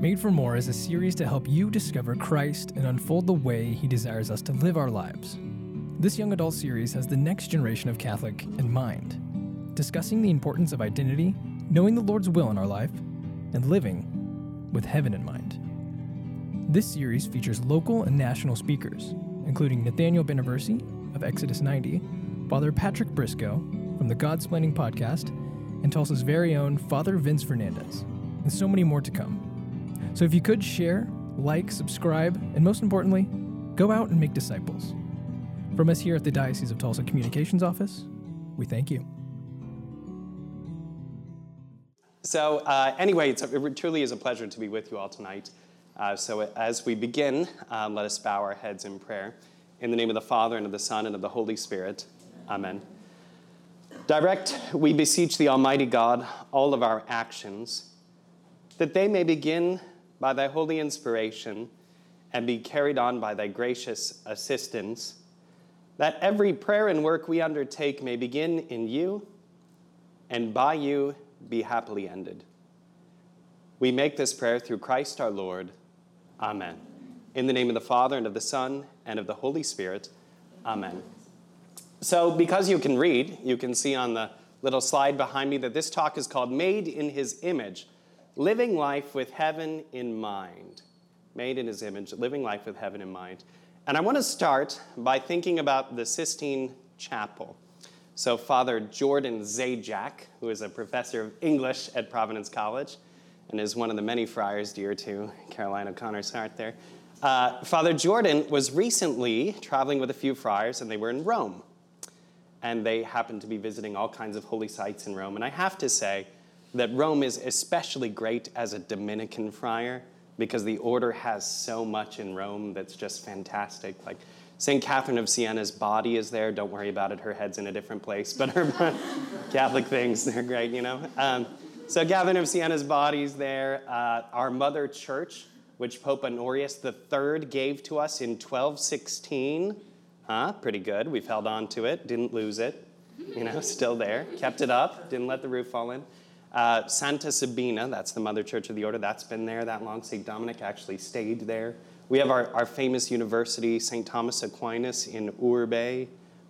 Made for More is a series to help you discover Christ and unfold the way He desires us to live our lives. This young adult series has the next generation of Catholic in mind, discussing the importance of identity, knowing the Lord's will in our life, and living with heaven in mind. This series features local and national speakers, including Nathaniel Benaversi of Exodus 90, Father Patrick Briscoe from the Godsplaining podcast, and Tulsa's very own Father Vince Fernandez, and so many more to come. So if you could share, like, subscribe, and most importantly, go out and make disciples. From us here at the Diocese of Tulsa Communications Office, we thank you. So, uh, anyway, it truly is a pleasure to be with you all tonight. Uh, so, as we begin, um, let us bow our heads in prayer. In the name of the Father, and of the Son, and of the Holy Spirit. Amen. Direct, we beseech the Almighty God, all of our actions, that they may begin by thy holy inspiration and be carried on by thy gracious assistance, that every prayer and work we undertake may begin in you and by you be happily ended. We make this prayer through Christ our Lord. Amen. In the name of the Father, and of the Son, and of the Holy Spirit. Amen. So, because you can read, you can see on the little slide behind me that this talk is called Made in His Image living life with heaven in mind. Made in his image, living life with heaven in mind. And I want to start by thinking about the Sistine Chapel. So, Father Jordan Zajac, who is a professor of English at Providence College and is one of the many friars dear to Caroline O'Connor's heart there, uh, Father Jordan was recently traveling with a few friars, and they were in Rome. And they happened to be visiting all kinds of holy sites in Rome. And I have to say, that Rome is especially great as a Dominican friar because the order has so much in Rome that's just fantastic. Like St. Catherine of Siena's body is there. Don't worry about it, her head's in a different place, but her Catholic things, they're great, you know? Um, so, Catherine of Siena's body is there. Uh, our mother church, which Pope Honorius III gave to us in 1216. Huh? Pretty good. We've held on to it, didn't lose it. You know, still there. Kept it up, didn't let the roof fall in. Uh, Santa Sabina, that's the mother church of the order, that's been there that long. St. Dominic actually stayed there. We have our, our famous university, St. Thomas Aquinas in Urbe,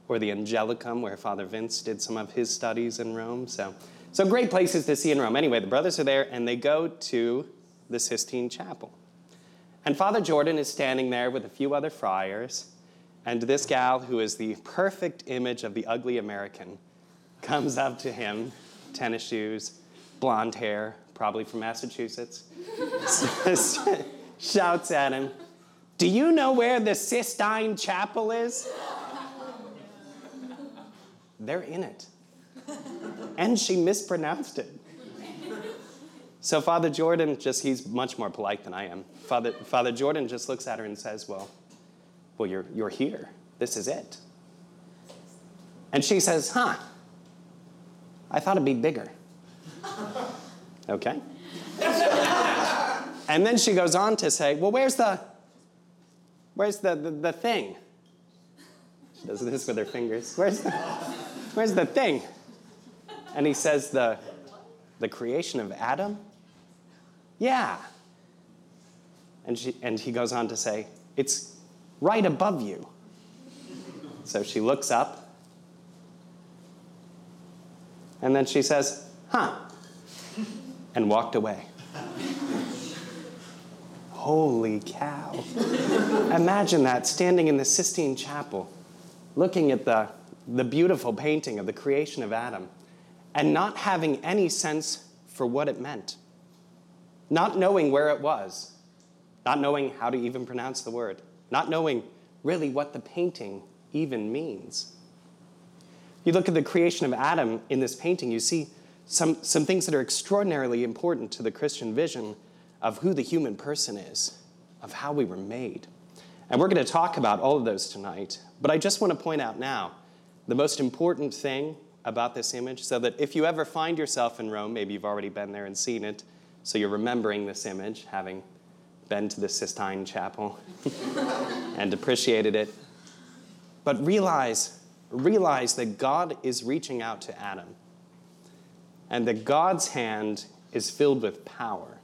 or the Angelicum, where Father Vince did some of his studies in Rome. So, so great places to see in Rome. Anyway, the brothers are there, and they go to the Sistine Chapel. And Father Jordan is standing there with a few other friars, and this gal, who is the perfect image of the ugly American, comes up to him, tennis shoes, blonde hair, probably from Massachusetts, shouts at him, Do you know where the Sistine Chapel is? They're in it. And she mispronounced it. So Father Jordan just, he's much more polite than I am. Father, Father Jordan just looks at her and says, Well, well, you're, you're here. This is it. And she says, Huh, I thought it'd be bigger. Okay? and then she goes on to say, Well, where's the where's the, the, the thing? She does this with her fingers. Where's the, where's the thing? And he says, the, the creation of Adam? Yeah. And, she, and he goes on to say, It's right above you. So she looks up, and then she says, Huh, and walked away. Holy cow. Imagine that standing in the Sistine Chapel, looking at the, the beautiful painting of the creation of Adam, and not having any sense for what it meant, not knowing where it was, not knowing how to even pronounce the word, not knowing really what the painting even means. You look at the creation of Adam in this painting, you see some, some things that are extraordinarily important to the Christian vision of who the human person is, of how we were made. And we're going to talk about all of those tonight. But I just want to point out now the most important thing about this image so that if you ever find yourself in Rome, maybe you've already been there and seen it, so you're remembering this image, having been to the Sistine Chapel and appreciated it. But realize, realize that God is reaching out to Adam and that God's hand is filled with power.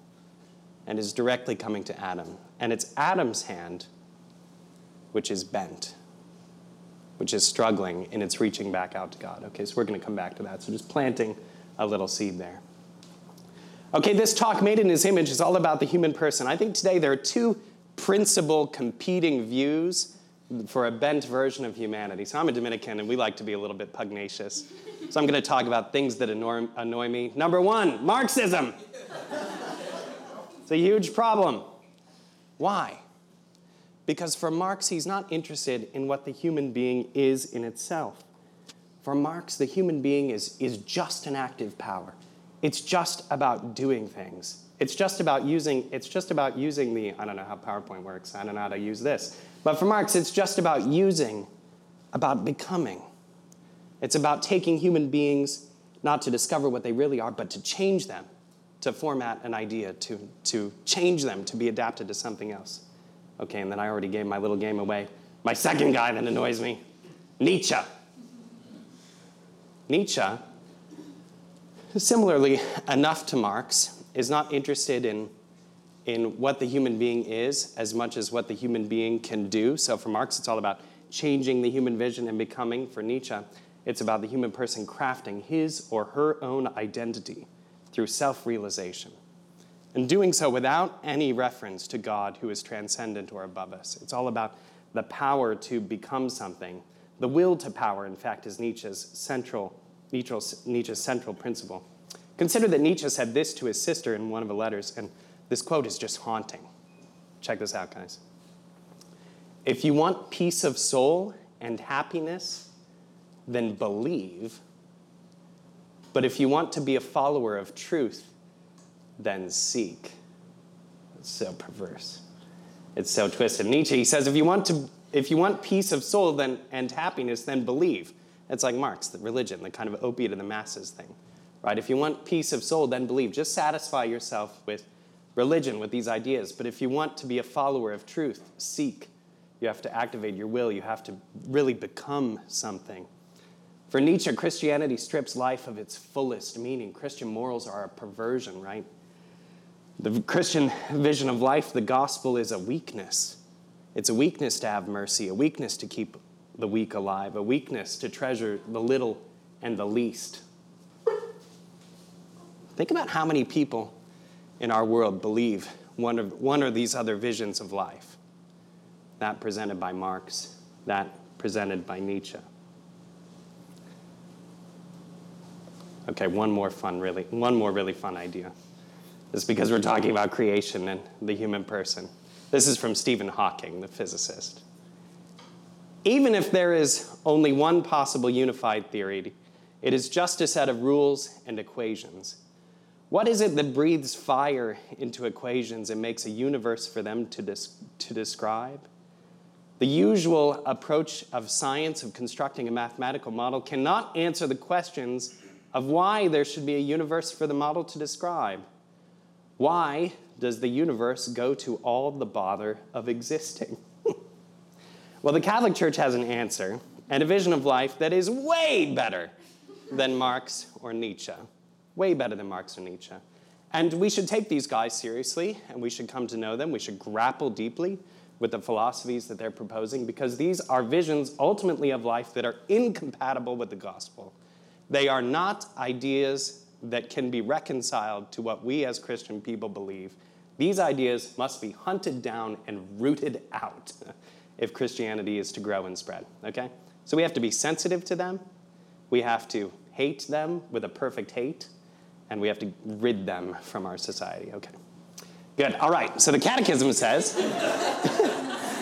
and is directly coming to Adam. And it's Adam's hand which is bent, which is struggling in its reaching back out to God. Okay, so we're going to come back to that. So just planting a little seed there. Okay, this talk, Made in His Image, is all about the human person. I think today there are two principal competing views for a bent version of humanity. So I'm a Dominican and we like to be a little bit pugnacious. So I'm going to talk about things that annoy, annoy me. Number one, Marxism. It's a huge problem. Why? Because for Marx, he's not interested in what the human being is in itself. For Marx, the human being is, is just an active power. It's just about doing things. It's just about using, it's just about using the, I don't know how PowerPoint works, I don't know how to use this. But for Marx, it's just about using, about becoming. It's about taking human beings not to discover what they really are, but to change them, to format an idea, to, to change them, to be adapted to something else. Okay, and then I already gave my little game away. My second guy that annoys me Nietzsche. Nietzsche, similarly enough to Marx, is not interested in, in what the human being is as much as what the human being can do. So for Marx, it's all about changing the human vision and becoming. For Nietzsche, it's about the human person crafting his or her own identity through self realization and doing so without any reference to God who is transcendent or above us. It's all about the power to become something. The will to power, in fact, is Nietzsche's central, Nietzsche's, Nietzsche's central principle. Consider that Nietzsche said this to his sister in one of the letters, and this quote is just haunting. Check this out, guys. If you want peace of soul and happiness, then believe. But if you want to be a follower of truth, then seek. It's so perverse. It's so twisted. Nietzsche he says, if you want to, if you want peace of soul then, and happiness, then believe. It's like Marx, the religion, the kind of opiate of the masses thing. Right? If you want peace of soul, then believe. Just satisfy yourself with religion, with these ideas. But if you want to be a follower of truth, seek. You have to activate your will. You have to really become something. For Nietzsche, Christianity strips life of its fullest meaning. Christian morals are a perversion, right? The Christian vision of life, the gospel, is a weakness. It's a weakness to have mercy, a weakness to keep the weak alive, a weakness to treasure the little and the least. Think about how many people in our world believe one, of, one or these other visions of life. That presented by Marx, that presented by Nietzsche. Okay, one more fun, really, one more really fun idea. It's because we're talking about creation and the human person. This is from Stephen Hawking, the physicist. Even if there is only one possible unified theory, it is just a set of rules and equations. What is it that breathes fire into equations and makes a universe for them to, to describe? The usual approach of science, of constructing a mathematical model, cannot answer the questions of why there should be a universe for the model to describe. Why does the universe go to all the bother of existing? well, the Catholic Church has an answer and a vision of life that is way better than Marx or Nietzsche. Way better than Marx or Nietzsche. And we should take these guys seriously and we should come to know them. We should grapple deeply with the philosophies that they're proposing because these are visions ultimately of life that are incompatible with the gospel. They are not ideas that can be reconciled to what we as Christian people believe. These ideas must be hunted down and rooted out if Christianity is to grow and spread, okay? So we have to be sensitive to them, we have to hate them with a perfect hate, and we have to rid them from our society, okay? Good, all right, so the Catechism says,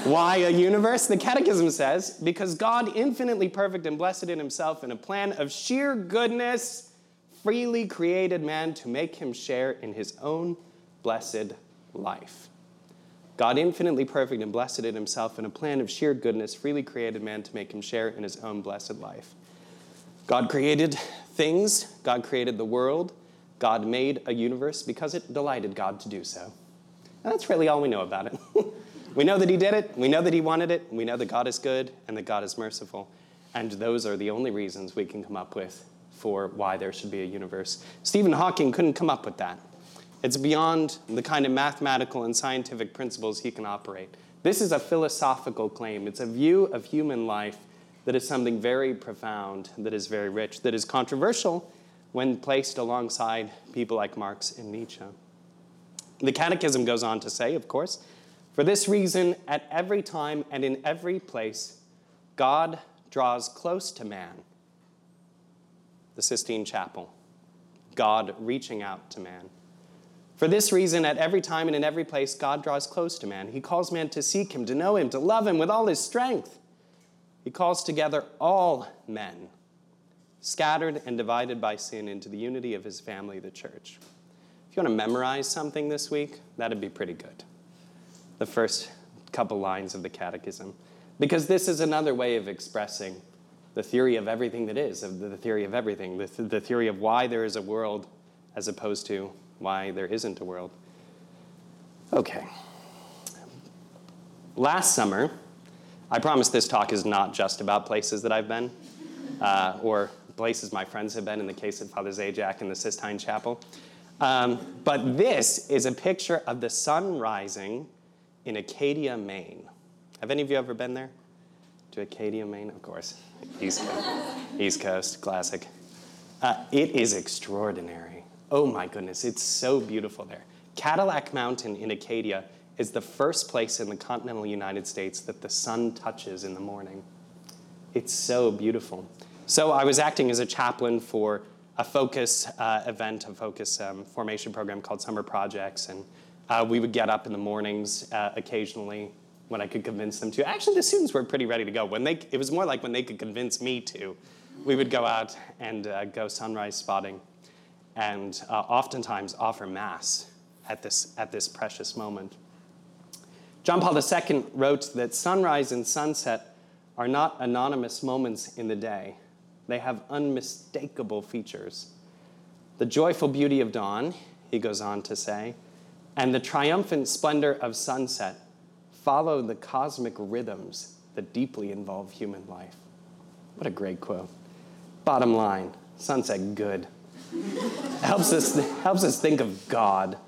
why a universe? The Catechism says, because God, infinitely perfect and blessed in himself, in a plan of sheer goodness, freely created man to make him share in his own blessed life. God, infinitely perfect and blessed in himself, in a plan of sheer goodness, freely created man to make him share in his own blessed life. God created things, God created the world, God made a universe because it delighted God to do so. And that's really all we know about it. we know that he did it, we know that he wanted it, we know that God is good and that God is merciful. And those are the only reasons we can come up with for why there should be a universe. Stephen Hawking couldn't come up with that. It's beyond the kind of mathematical and scientific principles he can operate. This is a philosophical claim. It's a view of human life that is something very profound, that is very rich, that is controversial when placed alongside people like Marx and Nietzsche. The Catechism goes on to say, of course, for this reason, at every time and in every place, God draws close to man. The Sistine Chapel, God reaching out to man. For this reason, at every time and in every place, God draws close to man. He calls man to seek him, to know him, to love him with all his strength. He calls together all men, scattered and divided by sin, into the unity of his family, the church. If you want to memorize something this week, that'd be pretty good. The first couple lines of the Catechism. Because this is another way of expressing the theory of everything that is, of the theory of everything, the, the theory of why there is a world as opposed to why there isn't a world. Okay. Last summer, I promise this talk is not just about places that I've been uh, or places my friends have been in the case of Father Zajac in the Sistine Chapel. Um, but this is a picture of the sun rising in Acadia, Maine. Have any of you ever been there? To Acadia, Maine? Of course. East Coast, East Coast classic. Uh, it is extraordinary. Oh my goodness, it's so beautiful there. Cadillac Mountain in Acadia is the first place in the continental United States that the sun touches in the morning. It's so beautiful. So I was acting as a chaplain for a FOCUS uh, event, a FOCUS um, formation program called Summer Projects, and uh, we would get up in the mornings uh, occasionally when I could convince them to. Actually, the students were pretty ready to go. When they, it was more like when they could convince me to. We would go out and uh, go sunrise spotting, and uh, oftentimes offer mass at this at this precious moment. John Paul II wrote that sunrise and sunset are not anonymous moments in the day. They have unmistakable features. The joyful beauty of dawn, he goes on to say, and the triumphant splendor of sunset follow the cosmic rhythms that deeply involve human life. What a great quote. Bottom line sunset, good. helps, us, helps us think of God.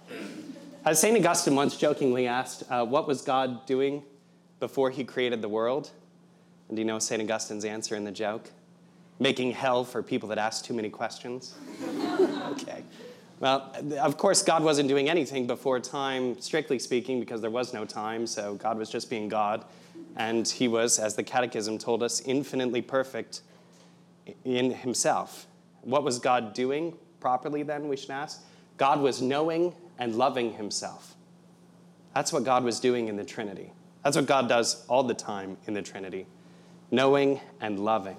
As St. Augustine once jokingly asked, uh, What was God doing before he created the world? And do you know St. Augustine's answer in the joke? making hell for people that ask too many questions? okay. Well, of course, God wasn't doing anything before time, strictly speaking, because there was no time, so God was just being God. And he was, as the Catechism told us, infinitely perfect in himself. What was God doing properly then, we should ask? God was knowing and loving himself. That's what God was doing in the Trinity. That's what God does all the time in the Trinity knowing and loving.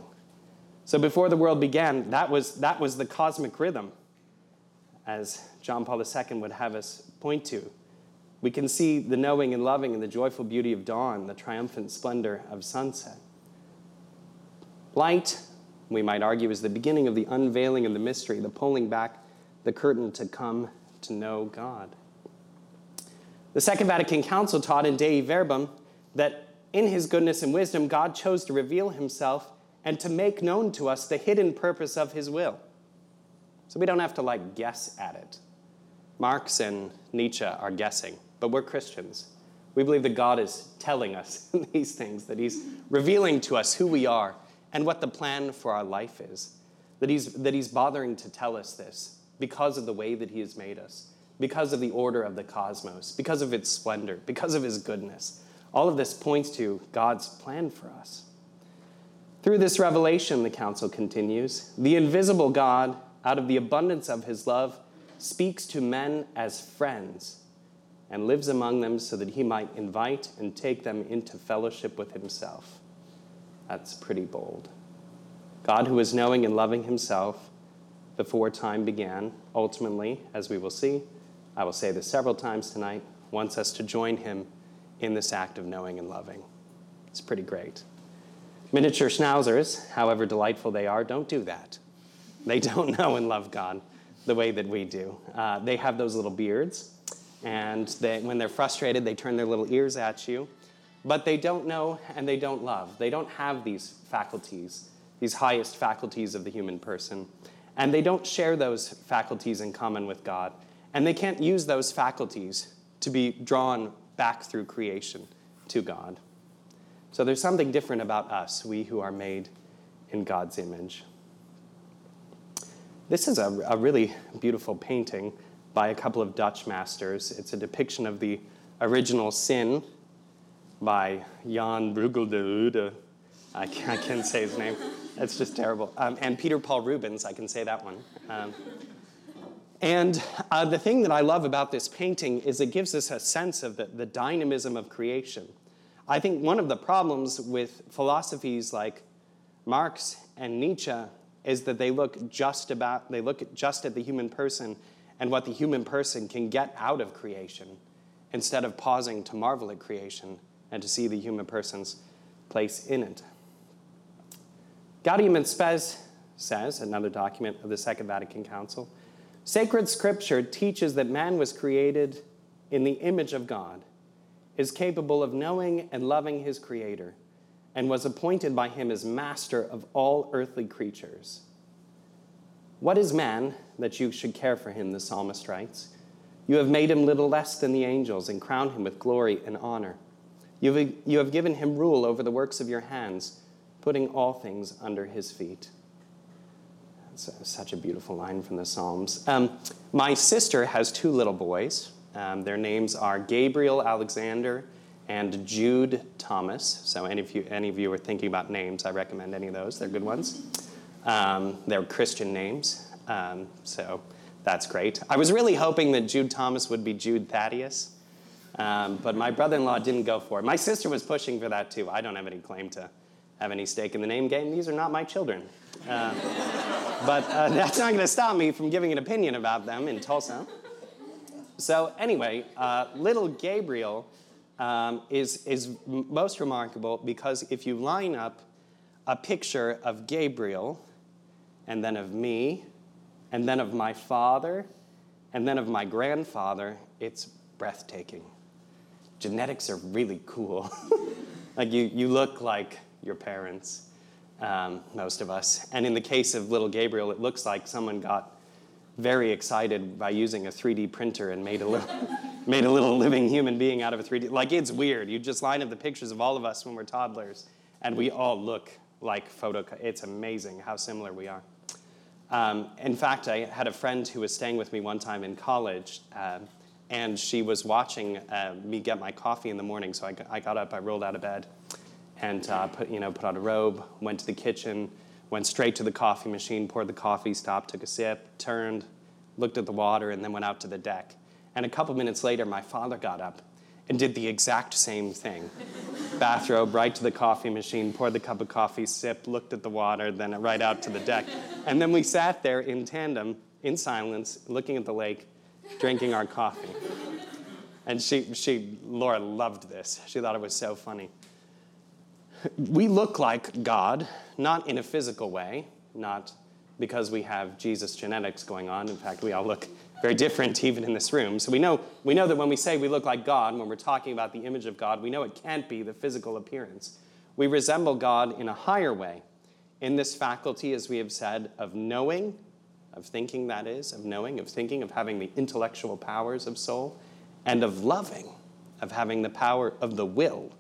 So before the world began, that was, that was the cosmic rhythm, as John Paul II would have us point to. We can see the knowing and loving and the joyful beauty of dawn, the triumphant splendor of sunset. Light, we might argue, is the beginning of the unveiling of the mystery, the pulling back the curtain to come to know God. The Second Vatican Council taught in Dei Verbum that in his goodness and wisdom, God chose to reveal himself and to make known to us the hidden purpose of his will. So we don't have to like guess at it. Marx and Nietzsche are guessing, but we're Christians. We believe that God is telling us these things, that he's revealing to us who we are and what the plan for our life is. That he's, that he's bothering to tell us this because of the way that he has made us, because of the order of the cosmos, because of its splendor, because of his goodness. All of this points to God's plan for us. Through this revelation, the council continues, the invisible God, out of the abundance of his love, speaks to men as friends and lives among them so that he might invite and take them into fellowship with himself. That's pretty bold. God, who is knowing and loving himself before time began, ultimately, as we will see, I will say this several times tonight, wants us to join him in this act of knowing and loving. It's pretty great. Miniature schnauzers, however delightful they are, don't do that. They don't know and love God the way that we do. Uh, they have those little beards, and they, when they're frustrated, they turn their little ears at you. But they don't know and they don't love. They don't have these faculties, these highest faculties of the human person. And they don't share those faculties in common with God. And they can't use those faculties to be drawn back through creation to God. So there's something different about us, we who are made in God's image. This is a, a really beautiful painting by a couple of Dutch masters. It's a depiction of the original sin by Jan Bruegel de Rode. I can't, I can't say his name. That's just terrible. Um, and Peter Paul Rubens, I can say that one. Um, and uh, the thing that I love about this painting is it gives us a sense of the, the dynamism of creation. I think one of the problems with philosophies like Marx and Nietzsche is that they look just about they look just at the human person and what the human person can get out of creation instead of pausing to marvel at creation and to see the human person's place in it. Gaudium et Spes says, another document of the Second Vatican Council, sacred scripture teaches that man was created in the image of God, is capable of knowing and loving his creator, and was appointed by him as master of all earthly creatures. What is man that you should care for him, the psalmist writes? You have made him little less than the angels and crowned him with glory and honor. You have, you have given him rule over the works of your hands, putting all things under his feet. That's such a beautiful line from the Psalms. Um, my sister has two little boys. Um, their names are Gabriel Alexander and Jude Thomas. So, any of, you, any of you are thinking about names, I recommend any of those. They're good ones. Um, they're Christian names. Um, so, that's great. I was really hoping that Jude Thomas would be Jude Thaddeus, um, but my brother in law didn't go for it. My sister was pushing for that too. I don't have any claim to have any stake in the name game. These are not my children. Uh, but uh, that's not going to stop me from giving an opinion about them in Tulsa. So, anyway, uh, little Gabriel um, is, is most remarkable because if you line up a picture of Gabriel and then of me and then of my father, and then of my grandfather, it's breathtaking. Genetics are really cool. like you, you look like your parents, um, most of us. And in the case of little Gabriel, it looks like someone got very excited by using a 3D printer and made a little, made a little living human being out of a 3D. Like it's weird. You just line up the pictures of all of us when we're toddlers, and we all look like photo. It's amazing how similar we are. Um, in fact, I had a friend who was staying with me one time in college, uh, and she was watching uh, me get my coffee in the morning. So I, I got up, I rolled out of bed, and uh, put, you know, put on a robe, went to the kitchen, went straight to the coffee machine, poured the coffee, stopped, took a sip, turned, looked at the water, and then went out to the deck. And a couple minutes later, my father got up and did the exact same thing. Bathrobe, right to the coffee machine, poured the cup of coffee, sipped, looked at the water, then right out to the deck. And then we sat there in tandem, in silence, looking at the lake, drinking our coffee. And she, she, Laura loved this. She thought it was so funny. We look like God, not in a physical way, not because we have Jesus genetics going on. In fact, we all look very different even in this room. So we know, we know that when we say we look like God, when we're talking about the image of God, we know it can't be the physical appearance. We resemble God in a higher way, in this faculty, as we have said, of knowing, of thinking, that is, of knowing, of thinking, of having the intellectual powers of soul, and of loving, of having the power of the will.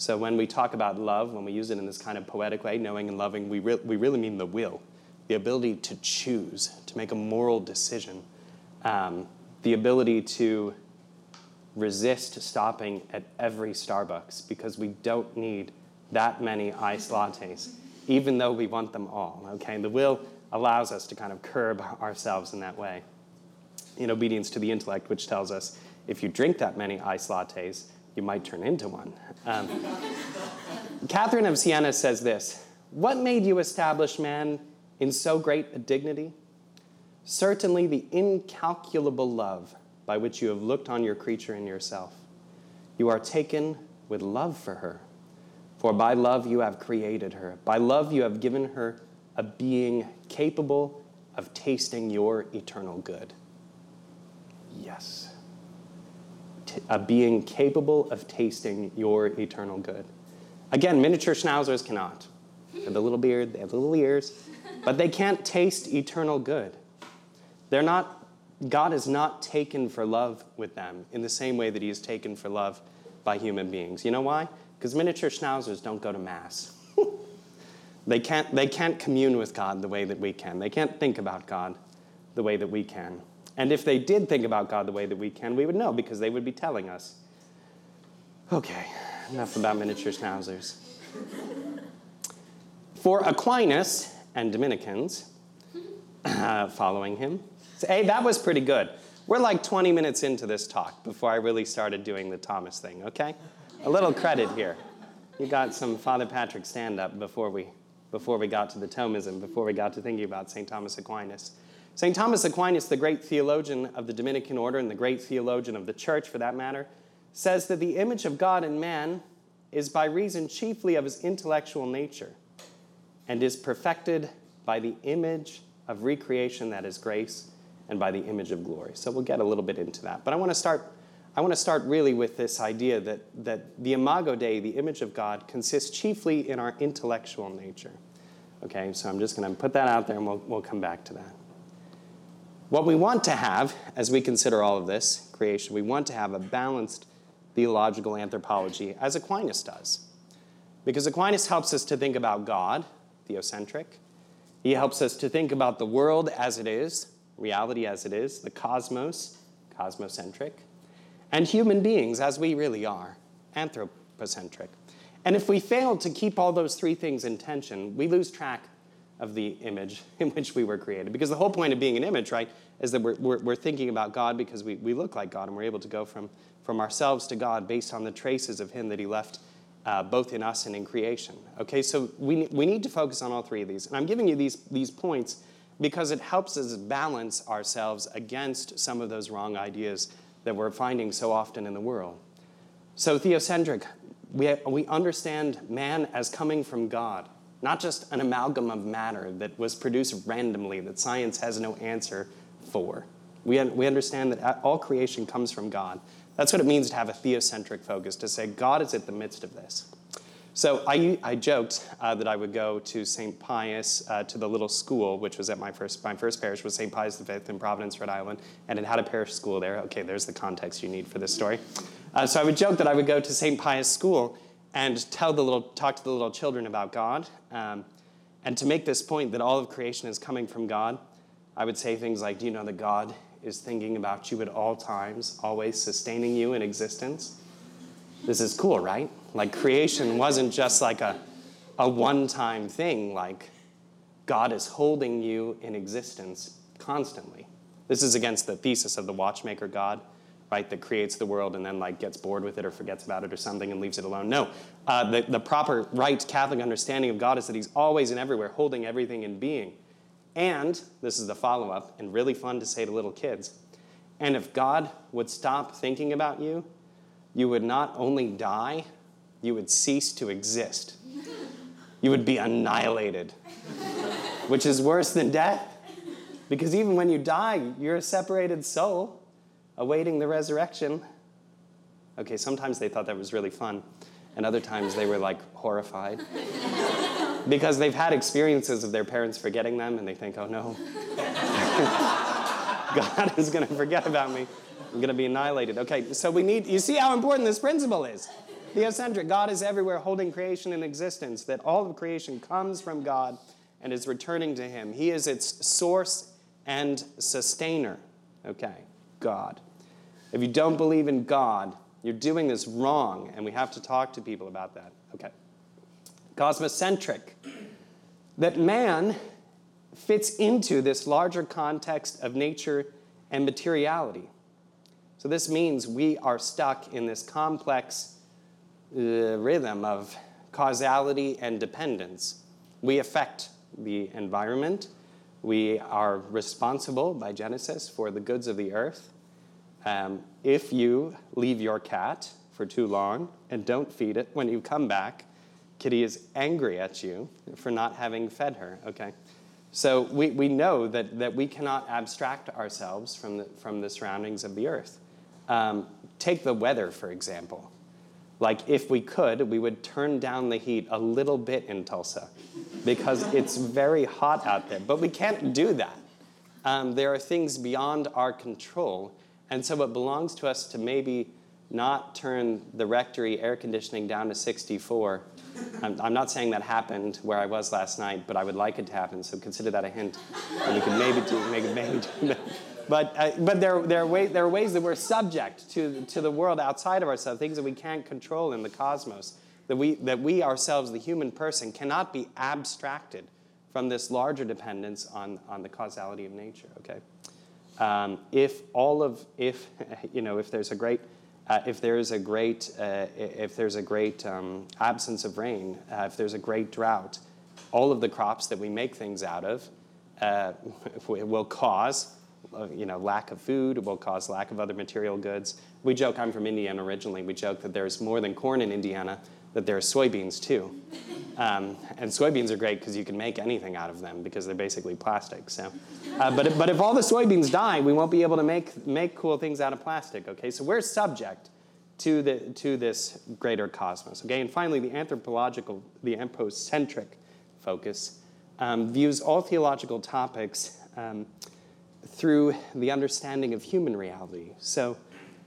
So when we talk about love, when we use it in this kind of poetic way, knowing and loving, we, re- we really mean the will, the ability to choose, to make a moral decision um, the ability to resist stopping at every Starbucks because we don't need that many iced lattes, even though we want them all. Okay, the will allows us to kind of curb ourselves in that way, in obedience to the intellect, which tells us if you drink that many iced lattes, you might turn into one. Um, Catherine of Siena says this What made you establish man in so great a dignity? Certainly, the incalculable love by which you have looked on your creature and yourself. You are taken with love for her. For by love you have created her. By love you have given her a being capable of tasting your eternal good. Yes. A uh, being capable of tasting your eternal good. Again, miniature schnauzers cannot. They have the little beard, they have little ears, but they can't taste eternal good. They're not God is not taken for love with them in the same way that he is taken for love by human beings. You know why? Because miniature schnauzers don't go to Mass. they, can't, they can't commune with God the way that we can. They can't think about God the way that we can. And if they did think about God the way that we can, we would know because they would be telling us. Okay, enough about miniature schnauzers. For Aquinas and Dominicans uh, following him, hey, that was pretty good. We're like 20 minutes into this talk before I really started doing the Thomas thing, okay? A little credit here. You got some Father Patrick stand up before we, before we got to the Thomism, before we got to thinking about St. Thomas Aquinas. St. Thomas Aquinas, the great theologian of the Dominican order and the great theologian of the church for that matter, says that the image of God in man is by reason chiefly of his intellectual nature and is perfected by the image of recreation that is grace and by the image of glory. So we'll get a little bit into that. But I want to start I want to start really with this idea that, that the imago Dei, the image of God, consists chiefly in our intellectual nature. Okay, so I'm just going to put that out there and we'll, we'll come back to that. What we want to have, as we consider all of this creation, we want to have a balanced theological anthropology, as Aquinas does. Because Aquinas helps us to think about God, theocentric. He helps us to think about the world as it is, reality as it is, the cosmos, cosmocentric, and human beings as we really are, anthropocentric. And if we fail to keep all those three things in tension, we lose track of the image in which we were created. Because the whole point of being an image, right, is that we're, we're, we're thinking about God because we, we look like God and we're able to go from, from ourselves to God based on the traces of Him that He left uh, both in us and in creation. Okay, so we, we need to focus on all three of these. And I'm giving you these, these points because it helps us balance ourselves against some of those wrong ideas that we're finding so often in the world. So, theocentric, we, we understand man as coming from God, not just an amalgam of matter that was produced randomly, that science has no answer for. We, we understand that all creation comes from God. That's what it means to have a theocentric focus, to say God is at the midst of this. So I, I joked uh, that I would go to St. Pius, uh, to the little school, which was at my first, my first parish was St. Pius V in Providence, Rhode Island, and it had a parish school there. Okay, there's the context you need for this story. Uh, so I would joke that I would go to St. Pius school and tell the little, talk to the little children about God. Um, and to make this point that all of creation is coming from God, I would say things like, Do you know that God is thinking about you at all times, always sustaining you in existence. This is cool, right? Like creation wasn't just like a, a one time thing, like God is holding you in existence constantly. This is against the thesis of the watchmaker God, right, that creates the world and then like gets bored with it or forgets about it or something and leaves it alone. No, uh, the, the proper right Catholic understanding of God is that He's always and everywhere, holding everything in being. And this is the follow up, and really fun to say to little kids. And if God would stop thinking about you, you would not only die, you would cease to exist. You would be annihilated, which is worse than death. Because even when you die, you're a separated soul awaiting the resurrection. Okay, sometimes they thought that was really fun, and other times they were like horrified because they've had experiences of their parents forgetting them and they think, oh no, God is going to forget about me. I'm going to be annihilated. Okay, so we need, you see how important this principle is. Theocentric, God is everywhere holding creation in existence, that all of creation comes from God and is returning to Him. He is its source and sustainer. Okay, God. If you don't believe in God, you're doing this wrong, and we have to talk to people about that. Okay cosmocentric, that man fits into this larger context of nature and materiality. So, this means we are stuck in this complex uh, rhythm of causality and dependence. We affect the environment. We are responsible by Genesis for the goods of the earth. Um, if you leave your cat for too long and don't feed it, when you come back, Kitty is angry at you for not having fed her, okay? So we, we know that, that we cannot abstract ourselves from the, from the surroundings of the earth. Um, take the weather, for example. Like, if we could, we would turn down the heat a little bit in Tulsa because it's very hot out there. But we can't do that. um, there are things beyond our control. And so it belongs to us to maybe not turn the rectory air conditioning down to 64. I'm, I'm, not saying that happened where I was last night, but I would like it to happen, so consider that a hint. And we could maybe do, it maybe do that. But, uh, but there, there, are ways, there are ways that we're subject to, to the world outside of ourselves, things that we can't control in the cosmos, that we, that we ourselves, the human person, cannot be abstracted from this larger dependence on, on the causality of nature, okay? Um, if all of, if, you know, if there's a great, uh, if there's a great, uh, if there's a great um, absence of rain, uh, if there's a great drought, all of the crops that we make things out of uh, will cause, uh, you know, lack of food, will cause lack of other material goods. We joke, I'm from Indiana originally, we joke that there's more than corn in Indiana, that there are soybeans too. Um, and soybeans are great because you can make anything out of them because they're basically plastic. So, uh, but, but if all the soybeans die, we won't be able to make, make cool things out of plastic. Okay, so we're subject to, the, to this greater cosmos. Okay, and finally, the anthropological, the anthropocentric focus um, views all theological topics um, through the understanding of human reality. So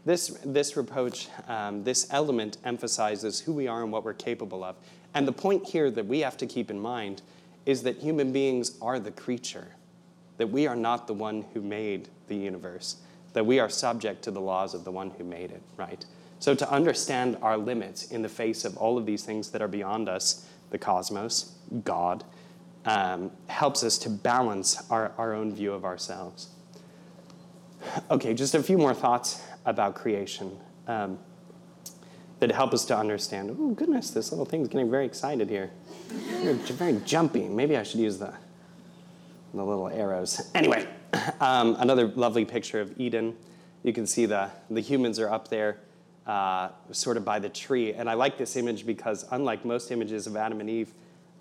this, this reproach, um, this element emphasizes who we are and what we're capable of. And the point here that we have to keep in mind is that human beings are the creature, that we are not the one who made the universe, that we are subject to the laws of the one who made it, right? So to understand our limits in the face of all of these things that are beyond us, the cosmos, God, um, helps us to balance our, our own view of ourselves. Okay, just a few more thoughts about creation um, that help us to understand. Oh, goodness, this little thing's getting very excited here. You're very jumpy. Maybe I should use the, the little arrows. Anyway, um, another lovely picture of Eden. You can see the, the humans are up there. Uh, sort of by the tree. And I like this image because, unlike most images of Adam and Eve,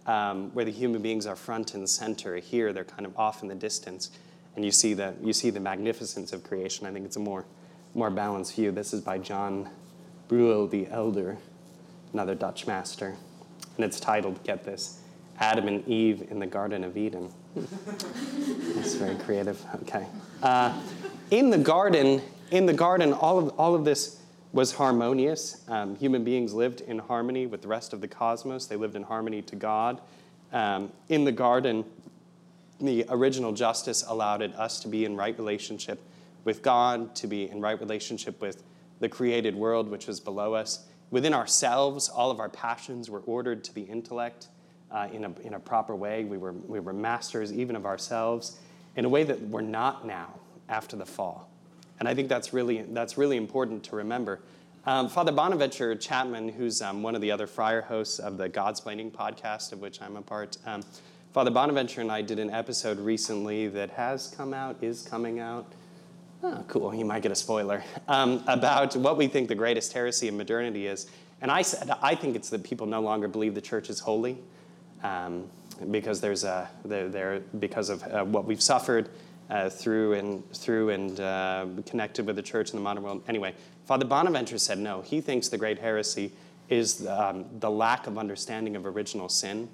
um, where the human beings are front and center, here they're kind of off in the distance. And you see the, you see the magnificence of creation. I think it's a more more balanced view. This is by John Brueghel the Elder, another Dutch master. And it's titled, get this, Adam and Eve in the Garden of Eden. That's very creative. Okay. Uh, in the garden, in the garden, all of, all of this was harmonious. Um, human beings lived in harmony with the rest of the cosmos. They lived in harmony to God. Um, in the garden, the original justice allowed it, us to be in right relationship with God, to be in right relationship with the created world which was below us. Within ourselves, all of our passions were ordered to the intellect uh, in, a, in a proper way. We were, we were masters even of ourselves in a way that we're not now after the fall. And I think that's really, that's really important to remember. Um, Father Bonaventure Chapman, who's um, one of the other friar hosts of the Godsplaining podcast, of which I'm a part, um, Father Bonaventure and I did an episode recently that has come out, is coming out, oh, cool, you might get a spoiler, um, about what we think the greatest heresy in modernity is. And I said, I think it's that people no longer believe the church is holy um, because, there's a, they're, they're, because of uh, what we've suffered uh, through and, through and uh, connected with the church in the modern world. Anyway, Father Bonaventure said no. He thinks the great heresy is um, the lack of understanding of original sin,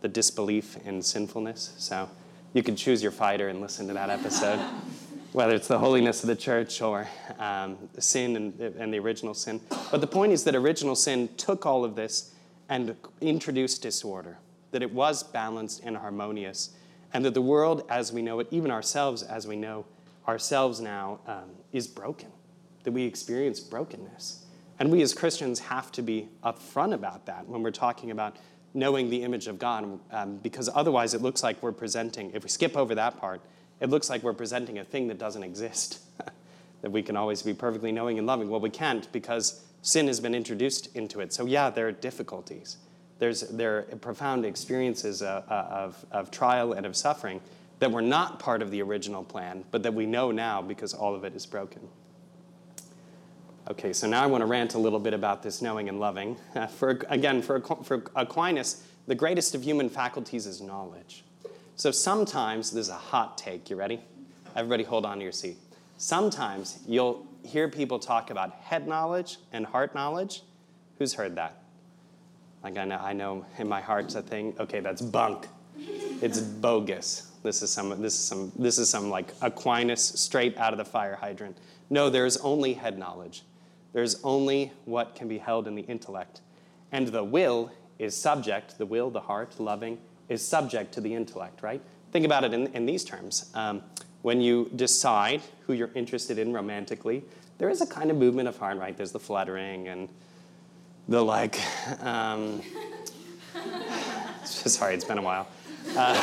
the disbelief in sinfulness. So you can choose your fighter and listen to that episode whether it's the holiness of the church or um, sin and, and the original sin. But the point is that original sin took all of this and introduced disorder, that it was balanced and harmonious, and that the world as we know it, even ourselves as we know ourselves now, um, is broken, that we experience brokenness. And we as Christians have to be upfront about that when we're talking about knowing the image of God, um, because otherwise it looks like we're presenting, if we skip over that part, it looks like we're presenting a thing that doesn't exist, that we can always be perfectly knowing and loving. Well, we can't because sin has been introduced into it. So, yeah, there are difficulties. There's, there are profound experiences uh, uh, of, of trial and of suffering that were not part of the original plan, but that we know now because all of it is broken. Okay, so now I want to rant a little bit about this knowing and loving. For, again, for, for Aquinas, the greatest of human faculties is knowledge. So sometimes, this is a hot take, you ready? Everybody hold on to your seat. Sometimes you'll hear people talk about head knowledge and heart knowledge. Who's heard that? Like I know, I know in my heart it's a thing. Okay, that's bunk. It's bogus. This is some, this is some, this is some like Aquinas straight out of the fire hydrant. No, there is only head knowledge. There's only what can be held in the intellect. And the will is subject, the will, the heart, loving, is subject to the intellect, right? Think about it in, in these terms. Um, when you decide who you're interested in romantically, there is a kind of movement of heart, right? There's the fluttering and the like. Um, sorry, it's been a while. Uh,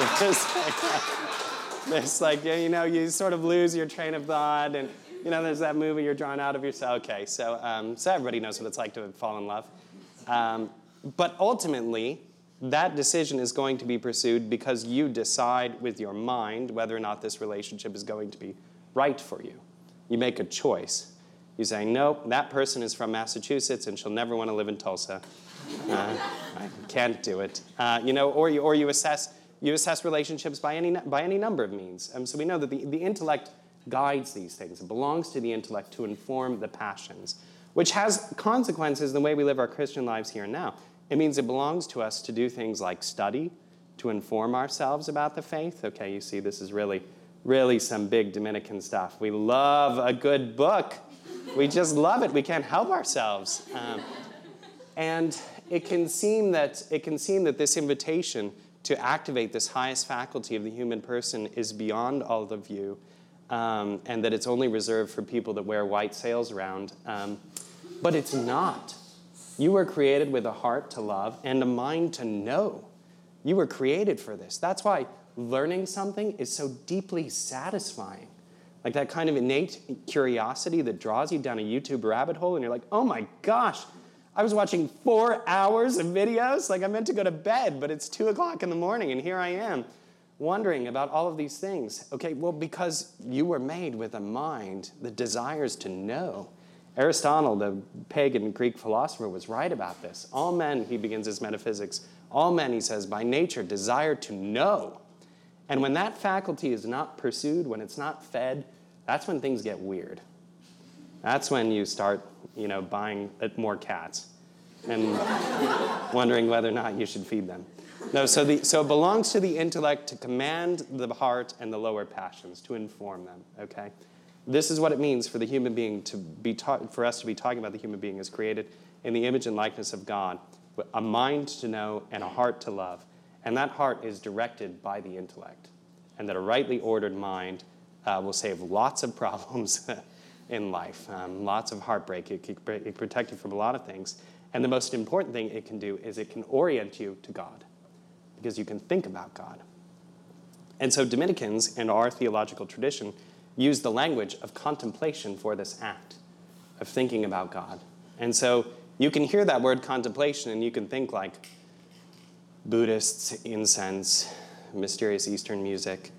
like, there's like, you know, you sort of lose your train of thought, and you know, there's that movie you're drawn out of yourself. Okay, so so, um, so everybody knows what it's like to fall in love. Um, but ultimately, that decision is going to be pursued because you decide with your mind whether or not this relationship is going to be right for you. You make a choice. You say, nope, that person is from Massachusetts and she'll never want to live in Tulsa. Uh, I can't do it. Uh, you know, or you, or you assess you assess relationships by any by any number of means. Um, so we know that the, the intellect guides these things. It belongs to the intellect to inform the passions, which has consequences in the way we live our Christian lives here and now. It means it belongs to us to do things like study, to inform ourselves about the faith. Okay, you see, this is really, really some big Dominican stuff. We love a good book. We just love it. We can't help ourselves. Um, and it can seem that it can seem that this invitation to activate this highest faculty of the human person is beyond all of you, um, and that it's only reserved for people that wear white sails around. Um, but it's not. You were created with a heart to love and a mind to know. You were created for this. That's why learning something is so deeply satisfying. Like that kind of innate curiosity that draws you down a YouTube rabbit hole, and you're like, oh my gosh, I was watching four hours of videos. Like I meant to go to bed, but it's two o'clock in the morning, and here I am wondering about all of these things. Okay, well, because you were made with a mind that desires to know. Aristotle, the pagan Greek philosopher, was right about this. All men, he begins his metaphysics, all men, he says, by nature desire to know. And when that faculty is not pursued, when it's not fed, that's when things get weird. That's when you start, you know, buying more cats and wondering whether or not you should feed them. No, so, the, so it belongs to the intellect to command the heart and the lower passions, to inform them, okay? This is what it means for the human being to be taught, for us to be talking about the human being as created in the image and likeness of God, a mind to know and a heart to love. And that heart is directed by the intellect. And that a rightly ordered mind uh, will save lots of problems in life, um, lots of heartbreak. It can, it can protect you from a lot of things. And the most important thing it can do is it can orient you to God because you can think about God. And so Dominicans in our theological tradition use the language of contemplation for this act of thinking about God. And so you can hear that word contemplation and you can think like Buddhists, incense, mysterious Eastern music,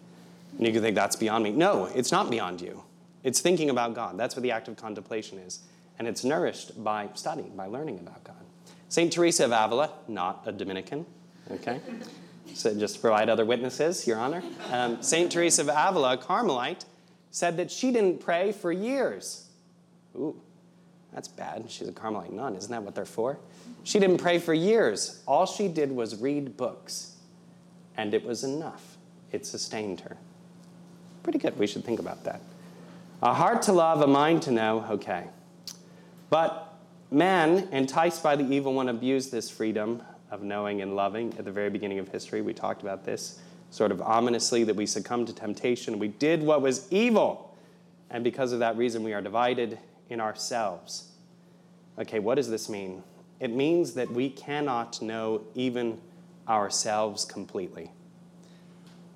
and you can think that's beyond me. No, it's not beyond you. It's thinking about God. That's what the act of contemplation is. And it's nourished by study, by learning about God. St. Teresa of Avila, not a Dominican, okay? So just to provide other witnesses, Your Honor. Um, St. Teresa of Avila, Carmelite, said that she didn't pray for years. Ooh, that's bad. She's a Carmelite nun. Isn't that what they're for? She didn't pray for years. All she did was read books, and it was enough. It sustained her. Pretty good. We should think about that. A heart to love, a mind to know, okay. But man, enticed by the evil one, abused this freedom of knowing and loving at the very beginning of history. We talked about this sort of ominously that we succumbed to temptation. We did what was evil. And because of that reason, we are divided in ourselves. Okay, what does this mean? It means that we cannot know even ourselves completely.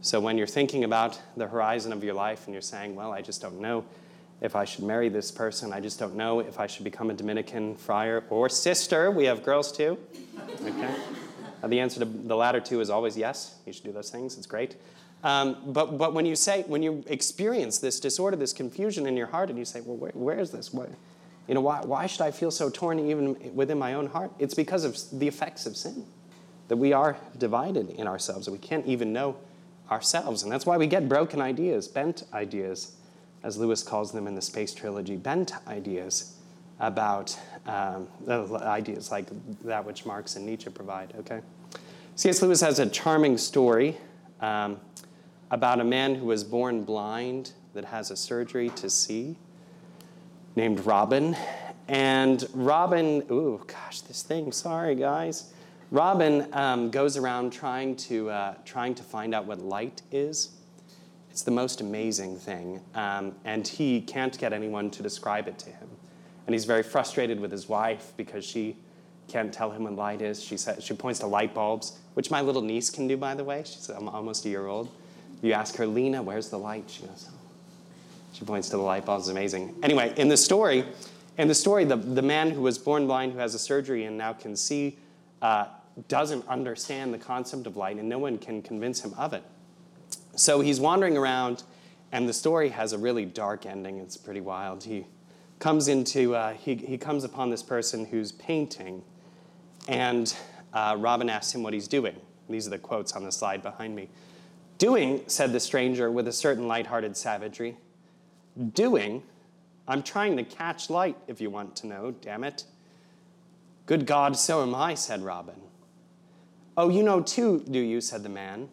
So when you're thinking about the horizon of your life and you're saying, well, I just don't know if I should marry this person, I just don't know if I should become a Dominican friar or sister. We have girls too. Okay? Uh, the answer to the latter two is always yes. You should do those things. It's great. Um, but, but when you say, when you experience this disorder, this confusion in your heart, and you say, well, where, where is this? Where, you know, why, why should I feel so torn even within my own heart? It's because of the effects of sin, that we are divided in ourselves, that we can't even know ourselves. And that's why we get broken ideas, bent ideas, as Lewis calls them in the Space Trilogy, bent ideas about um, ideas like that which Marx and Nietzsche provide, okay? C.S. Lewis has a charming story um, about a man who was born blind that has a surgery to see named Robin. And Robin, ooh, gosh, this thing, sorry guys. Robin um, goes around trying to, uh, trying to find out what light is. It's the most amazing thing. Um, and he can't get anyone to describe it to him. And he's very frustrated with his wife because she can't tell him what light is. She, says, she points to light bulbs, which my little niece can do, by the way. She's almost a year old. You ask her, Lena, where's the light? She goes. She points to the light bulbs, amazing. Anyway, in the story, in the story, the, the man who was born blind, who has a surgery and now can see, uh, doesn't understand the concept of light, and no one can convince him of it. So he's wandering around, and the story has a really dark ending. It's pretty wild. He comes into, uh, he, he comes upon this person who's painting, and uh, Robin asks him what he's doing. These are the quotes on the slide behind me. Doing, said the stranger with a certain light-hearted savagery. Doing? I'm trying to catch light, if you want to know, damn it. Good God, so am I, said Robin. Oh, you know too, do you, said the man.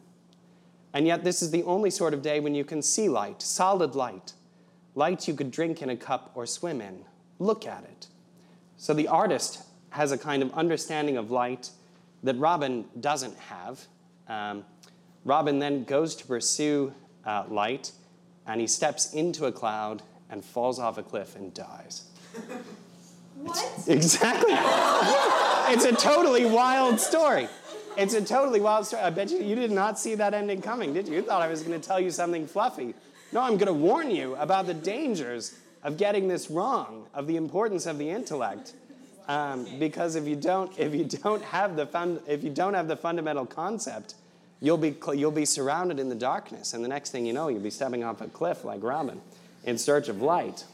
And yet, this is the only sort of day when you can see light, solid light, light you could drink in a cup or swim in. Look at it. So the artist has a kind of understanding of light that Robin doesn't have. Um, Robin then goes to pursue uh, light, and he steps into a cloud and falls off a cliff and dies. What? It's, exactly. it's a totally wild story. It's a totally wild story. I bet you you did not see that ending coming, did you? You thought I was going to tell you something fluffy. No, I'm going to warn you about the dangers of getting this wrong, of the importance of the intellect. Um, because if you don't, if you don't have the fun, if you don't have the fundamental concept, you'll be you'll be surrounded in the darkness, and the next thing you know, you'll be stepping off a cliff like Robin, in search of light.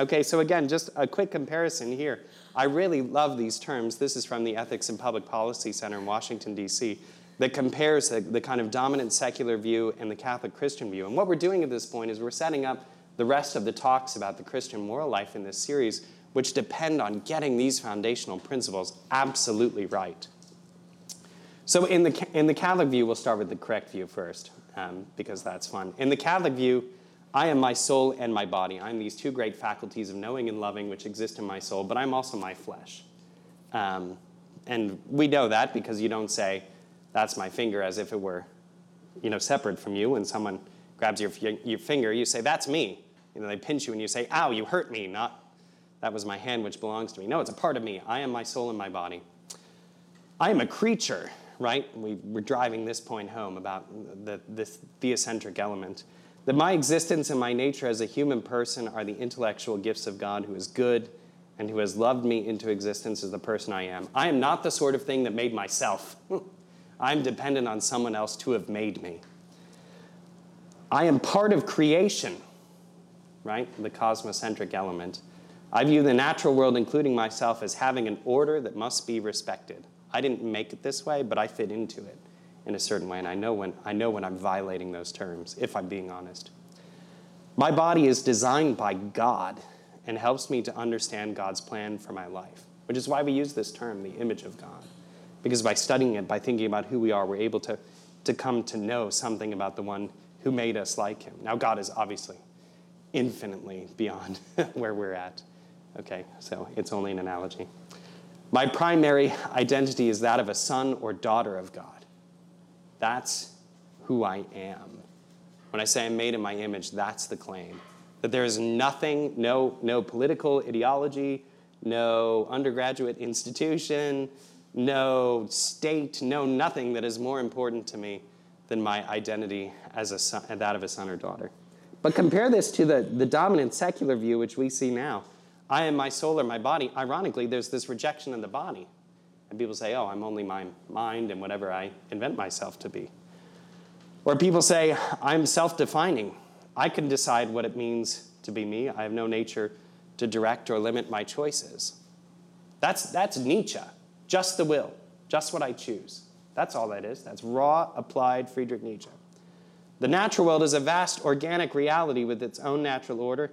Okay, so again, just a quick comparison here. I really love these terms. This is from the Ethics and Public Policy Center in Washington, D.C., that compares the, the kind of dominant secular view and the Catholic Christian view. And what we're doing at this point is we're setting up the rest of the talks about the Christian moral life in this series, which depend on getting these foundational principles absolutely right. So, in the, in the Catholic view, we'll start with the correct view first, um, because that's fun. In the Catholic view, I am my soul and my body. I'm these two great faculties of knowing and loving which exist in my soul, but I'm also my flesh. Um, and we know that because you don't say, that's my finger as if it were you know, separate from you. When someone grabs your, your finger, you say, that's me. You know, they pinch you and you say, ow, you hurt me, not that was my hand which belongs to me. No, it's a part of me. I am my soul and my body. I am a creature, right? We, we're driving this point home about the, this theocentric element that my existence and my nature as a human person are the intellectual gifts of God who is good and who has loved me into existence as the person I am. I am not the sort of thing that made myself. I'm dependent on someone else to have made me. I am part of creation, right? The cosmocentric element. I view the natural world, including myself, as having an order that must be respected. I didn't make it this way, but I fit into it in a certain way, and I know when, I know when I'm violating those terms, if I'm being honest. My body is designed by God and helps me to understand God's plan for my life, which is why we use this term, the image of God. Because by studying it, by thinking about who we are, we're able to, to come to know something about the one who made us like him. Now, God is obviously infinitely beyond where we're at. Okay, so it's only an analogy. My primary identity is that of a son or daughter of God. That's who I am. When I say I'm made in my image, that's the claim. That there is nothing, no, no political ideology, no undergraduate institution, no state, no nothing that is more important to me than my identity as a son, that of a son or daughter. But compare this to the, the dominant secular view which we see now. I am my soul or my body. Ironically, there's this rejection of the body. And people say, oh, I'm only my mind and whatever I invent myself to be. Or people say, I'm self defining. I can decide what it means to be me. I have no nature to direct or limit my choices. That's, that's Nietzsche. Just the will, just what I choose. That's all that is. That's raw, applied Friedrich Nietzsche. The natural world is a vast organic reality with its own natural order.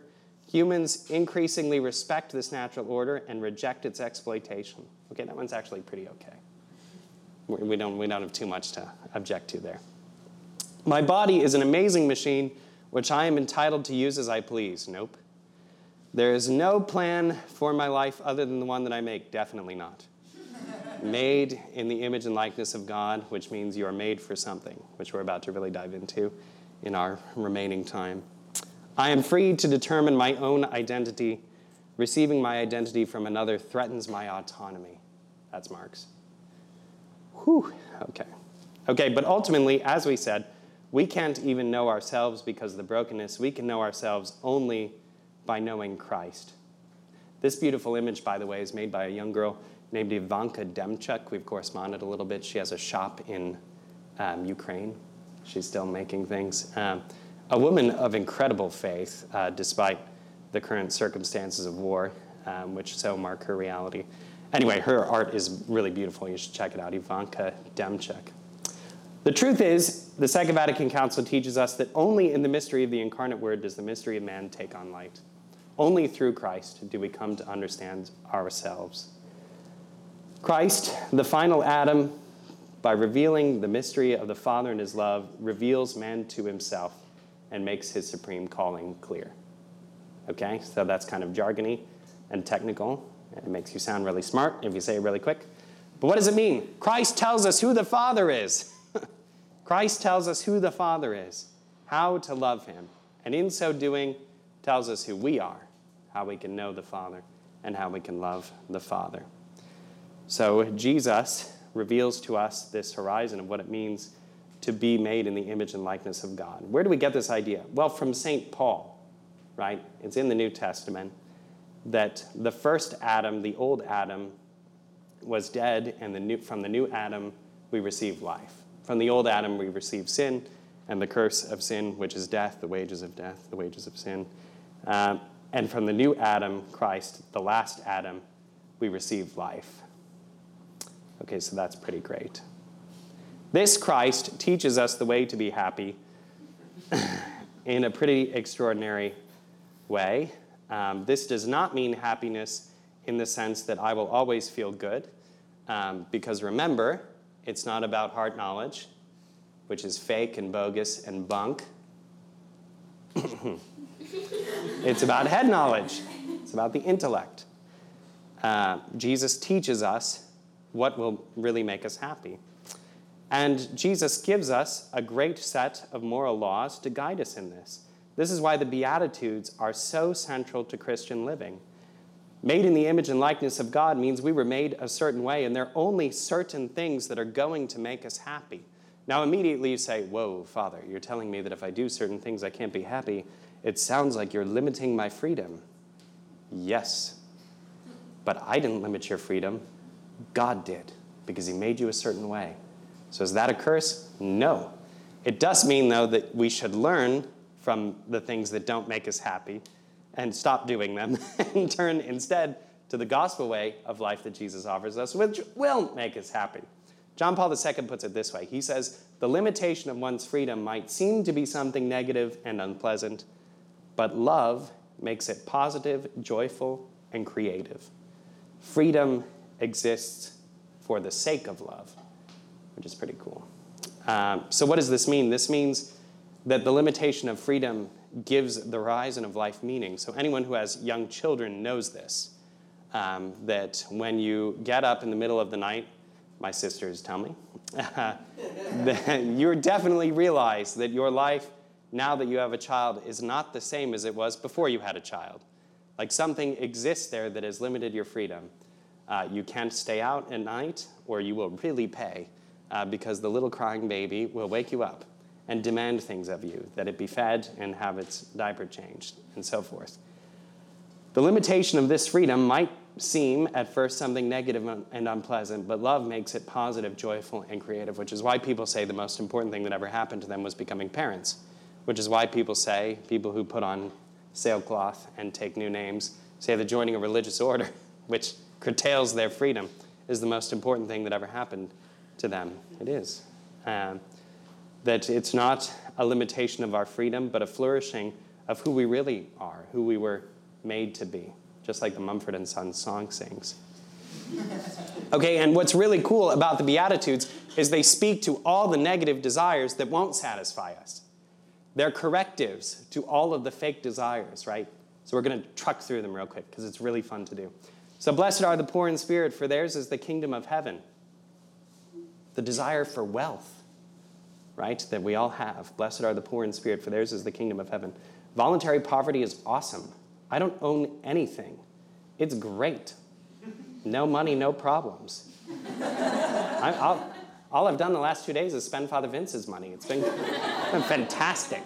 Humans increasingly respect this natural order and reject its exploitation. Okay, that one's actually pretty okay. We don't, we don't have too much to object to there. My body is an amazing machine which I am entitled to use as I please. Nope. There is no plan for my life other than the one that I make. Definitely not. made in the image and likeness of God, which means you are made for something, which we're about to really dive into in our remaining time. I am free to determine my own identity. Receiving my identity from another threatens my autonomy. That's Marx. Whew, okay. Okay, but ultimately, as we said, we can't even know ourselves because of the brokenness. We can know ourselves only by knowing Christ. This beautiful image, by the way, is made by a young girl named Ivanka Demchuk. We've corresponded a little bit. She has a shop in um, Ukraine. She's still making things. Um, a woman of incredible faith, uh, despite the current circumstances of war, um, which so mark her reality. Anyway, her art is really beautiful. You should check it out, Ivanka Demchuk. The truth is, the Second Vatican Council teaches us that only in the mystery of the incarnate Word does the mystery of man take on light. Only through Christ do we come to understand ourselves. Christ, the final Adam, by revealing the mystery of the Father and his love, reveals man to himself and makes his supreme calling clear. Okay, so that's kind of jargony and technical. It makes you sound really smart if you say it really quick. But what does it mean? Christ tells us who the Father is. Christ tells us who the Father is, how to love him, and in so doing, tells us who we are, how we can know the Father, and how we can love the Father. So Jesus reveals to us this horizon of what it means to be made in the image and likeness of God. Where do we get this idea? Well, from St. Paul, right? It's in the New Testament that the first Adam, the old Adam, was dead, and the new, from the new Adam, we receive life. From the old Adam, we receive sin and the curse of sin, which is death, the wages of death, the wages of sin. Um, and from the new Adam, Christ, the last Adam, we receive life. Okay, so that's pretty great. This Christ teaches us the way to be happy in a pretty extraordinary way. Um, this does not mean happiness in the sense that I will always feel good, um, because remember, it's not about heart knowledge, which is fake and bogus and bunk. it's about head knowledge, it's about the intellect. Uh, Jesus teaches us what will really make us happy. And Jesus gives us a great set of moral laws to guide us in this. This is why the Beatitudes are so central to Christian living. Made in the image and likeness of God means we were made a certain way, and there are only certain things that are going to make us happy. Now, immediately you say, Whoa, Father, you're telling me that if I do certain things, I can't be happy. It sounds like you're limiting my freedom. Yes, but I didn't limit your freedom. God did, because He made you a certain way. So is that a curse? No. It does mean, though, that we should learn from the things that don't make us happy and stop doing them and turn instead to the gospel way of life that Jesus offers us, which will make us happy. John Paul II puts it this way He says, The limitation of one's freedom might seem to be something negative and unpleasant, but love makes it positive, joyful, and creative. Freedom exists for the sake of love which is pretty cool. Um, so, what does this mean? This means that the limitation of freedom gives the horizon of life meaning. So, anyone who has young children knows this. Um, that when you get up in the middle of the night, my sisters tell me, that you definitely realize that your life, now that you have a child, is not the same as it was before you had a child. Like something exists there that has limited your freedom. Uh, you can't stay out at night, or you will really pay uh, because the little crying baby will wake you up and demand things of you that it be fed and have its diaper changed, and so forth. The limitation of this freedom might seem at first something negative and unpleasant, but love makes it positive, joyful, and creative, which is why people say the most important thing that ever happened to them was becoming parents, which is why people say, people who put on sailcloth and take new names, say that joining a religious order, which curtails their freedom, is the most important thing that ever happened to them. It is. Um, that it's not a limitation of our freedom, but a flourishing of who we really are, who we were made to be, just like the Mumford and Sons song sings. Okay, and what's really cool about the Beatitudes is they speak to all the negative desires that won't satisfy us. They're correctives to all of the fake desires, right? So we're going to truck through them real quick because it's really fun to do. So, blessed are the poor in spirit, for theirs is the kingdom of heaven. The desire for wealth, right, that we all have. Blessed are the poor in spirit, for theirs is the kingdom of heaven. Voluntary poverty is awesome. I don't own anything, it's great. No money, no problems. I, I'll, all I've done the last two days is spend Father Vince's money. It's been, been fantastic.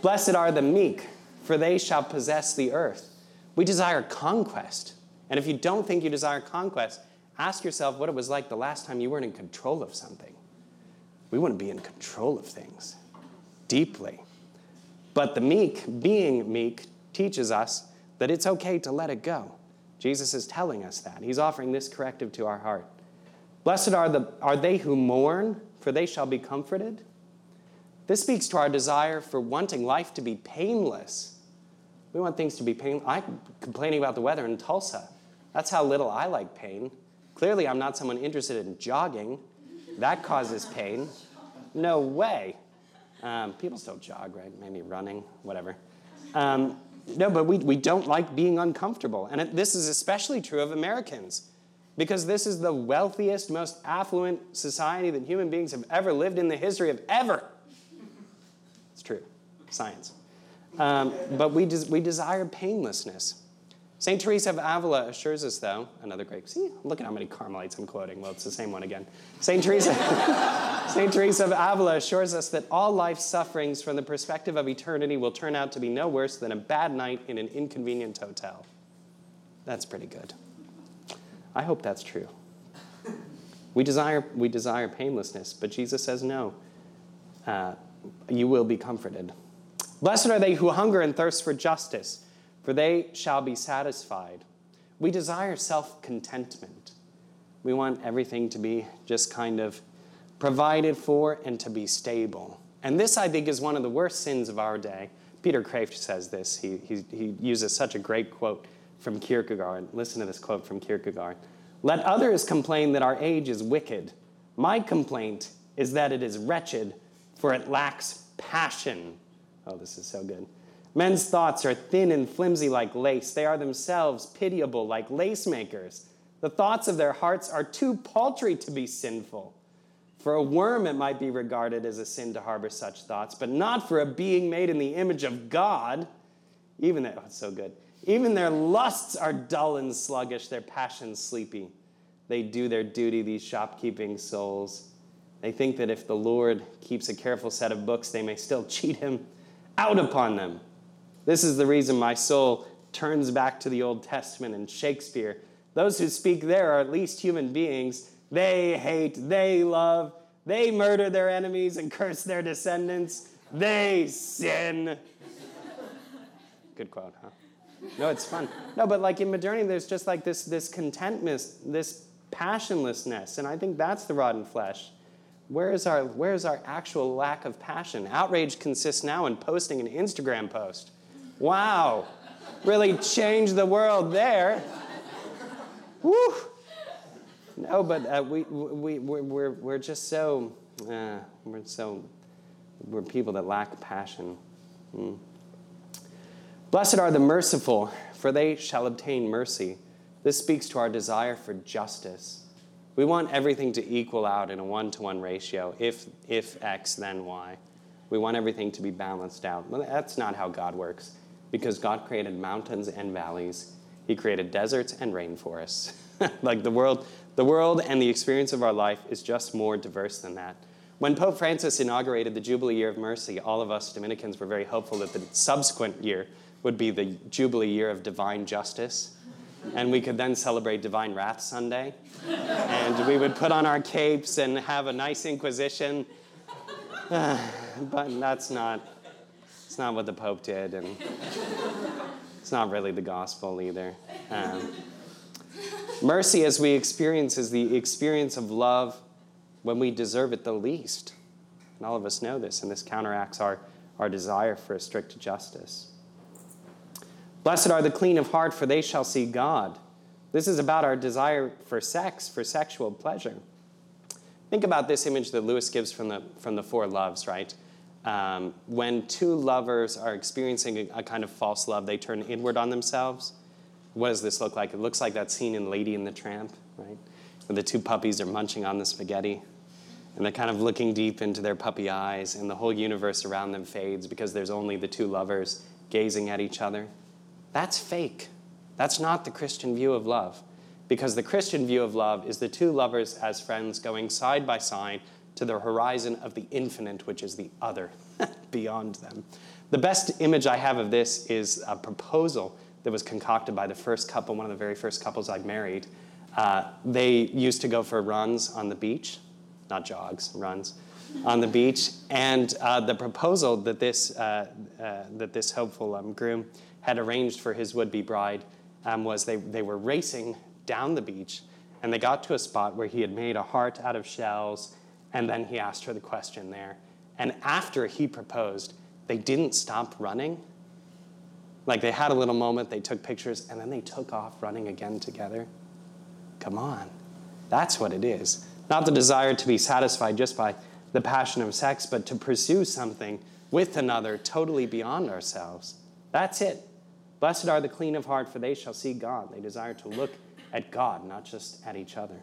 Blessed are the meek, for they shall possess the earth. We desire conquest. And if you don't think you desire conquest, ask yourself what it was like the last time you weren't in control of something. We want to be in control of things deeply. But the meek, being meek, teaches us that it's okay to let it go. Jesus is telling us that. He's offering this corrective to our heart. Blessed are, the, are they who mourn, for they shall be comforted. This speaks to our desire for wanting life to be painless. We want things to be painless. I'm complaining about the weather in Tulsa. That's how little I like pain. Clearly, I'm not someone interested in jogging. That causes pain. No way. Um, people still jog, right? Maybe running, whatever. Um, no, but we, we don't like being uncomfortable. And it, this is especially true of Americans because this is the wealthiest, most affluent society that human beings have ever lived in the history of ever. It's true, science. Um, but we, des- we desire painlessness. St. Teresa of Avila assures us, though, another great, see, look at how many Carmelites I'm quoting. Well, it's the same one again. St. Teresa, St. Teresa of Avila assures us that all life's sufferings from the perspective of eternity will turn out to be no worse than a bad night in an inconvenient hotel. That's pretty good. I hope that's true. We desire, we desire painlessness, but Jesus says no. Uh, you will be comforted. Blessed are they who hunger and thirst for justice for they shall be satisfied. We desire self contentment. We want everything to be just kind of provided for and to be stable. And this, I think, is one of the worst sins of our day. Peter Kreeft says this. He, he, he uses such a great quote from Kierkegaard. Listen to this quote from Kierkegaard Let others complain that our age is wicked. My complaint is that it is wretched, for it lacks passion. Oh, this is so good. Men's thoughts are thin and flimsy like lace. They are themselves pitiable like lace makers. The thoughts of their hearts are too paltry to be sinful. For a worm, it might be regarded as a sin to harbor such thoughts, but not for a being made in the image of God. Even their, oh, it's so good. Even their lusts are dull and sluggish, their passions sleepy. They do their duty, these shopkeeping souls. They think that if the Lord keeps a careful set of books, they may still cheat him out upon them. This is the reason my soul turns back to the Old Testament and Shakespeare. Those who speak there are at least human beings. They hate, they love, they murder their enemies and curse their descendants. They sin. Good quote, huh? No, it's fun. No, but like in modernity, there's just like this, this contentment, this passionlessness, and I think that's the rotten flesh. Where is, our, where is our actual lack of passion? Outrage consists now in posting an Instagram post. Wow, really changed the world there. Woo! No, but uh, we, we, we're, we're, we're just so, uh, we're so, we're people that lack passion. Mm. Blessed are the merciful, for they shall obtain mercy. This speaks to our desire for justice. We want everything to equal out in a one to one ratio. If, if X, then Y. We want everything to be balanced out. That's not how God works because God created mountains and valleys. He created deserts and rainforests. like the world, the world and the experience of our life is just more diverse than that. When Pope Francis inaugurated the Jubilee Year of Mercy, all of us Dominicans were very hopeful that the subsequent year would be the Jubilee Year of Divine Justice. And we could then celebrate Divine Wrath Sunday. and we would put on our capes and have a nice Inquisition. but that's not it's not what the Pope did, and it's not really the gospel either. Um, mercy, as we experience, is the experience of love when we deserve it the least. And all of us know this, and this counteracts our, our desire for a strict justice. Blessed are the clean of heart, for they shall see God. This is about our desire for sex, for sexual pleasure. Think about this image that Lewis gives from the, from the Four Loves, right? Um, when two lovers are experiencing a, a kind of false love, they turn inward on themselves. What does this look like? It looks like that scene in Lady and the Tramp, right? Where the two puppies are munching on the spaghetti and they're kind of looking deep into their puppy eyes, and the whole universe around them fades because there's only the two lovers gazing at each other. That's fake. That's not the Christian view of love. Because the Christian view of love is the two lovers as friends going side by side to the horizon of the infinite, which is the other, beyond them. The best image I have of this is a proposal that was concocted by the first couple, one of the very first couples I married. Uh, they used to go for runs on the beach not jogs, runs, on the beach. And uh, the proposal that this, uh, uh, that this hopeful um, groom had arranged for his would be bride um, was they, they were racing down the beach and they got to a spot where he had made a heart out of shells and then he asked her the question there. And after he proposed, they didn't stop running. Like they had a little moment, they took pictures, and then they took off running again together. Come on. That's what it is. Not the desire to be satisfied just by the passion of sex, but to pursue something with another totally beyond ourselves. That's it. Blessed are the clean of heart, for they shall see God. They desire to look at God, not just at each other.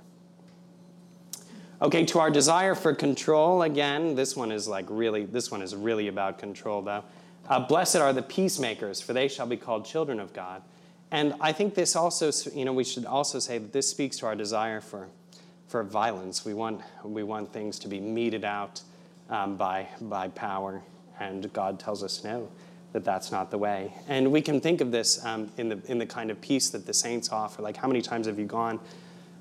Okay, to our desire for control, again, this one is like really, this one is really about control, though. Uh, Blessed are the peacemakers, for they shall be called children of God. And I think this also, you know, we should also say that this speaks to our desire for for violence. We want, we want things to be meted out um, by, by power, and God tells us no, that that's not the way. And we can think of this um, in, the, in the kind of peace that the saints offer. Like, how many times have you gone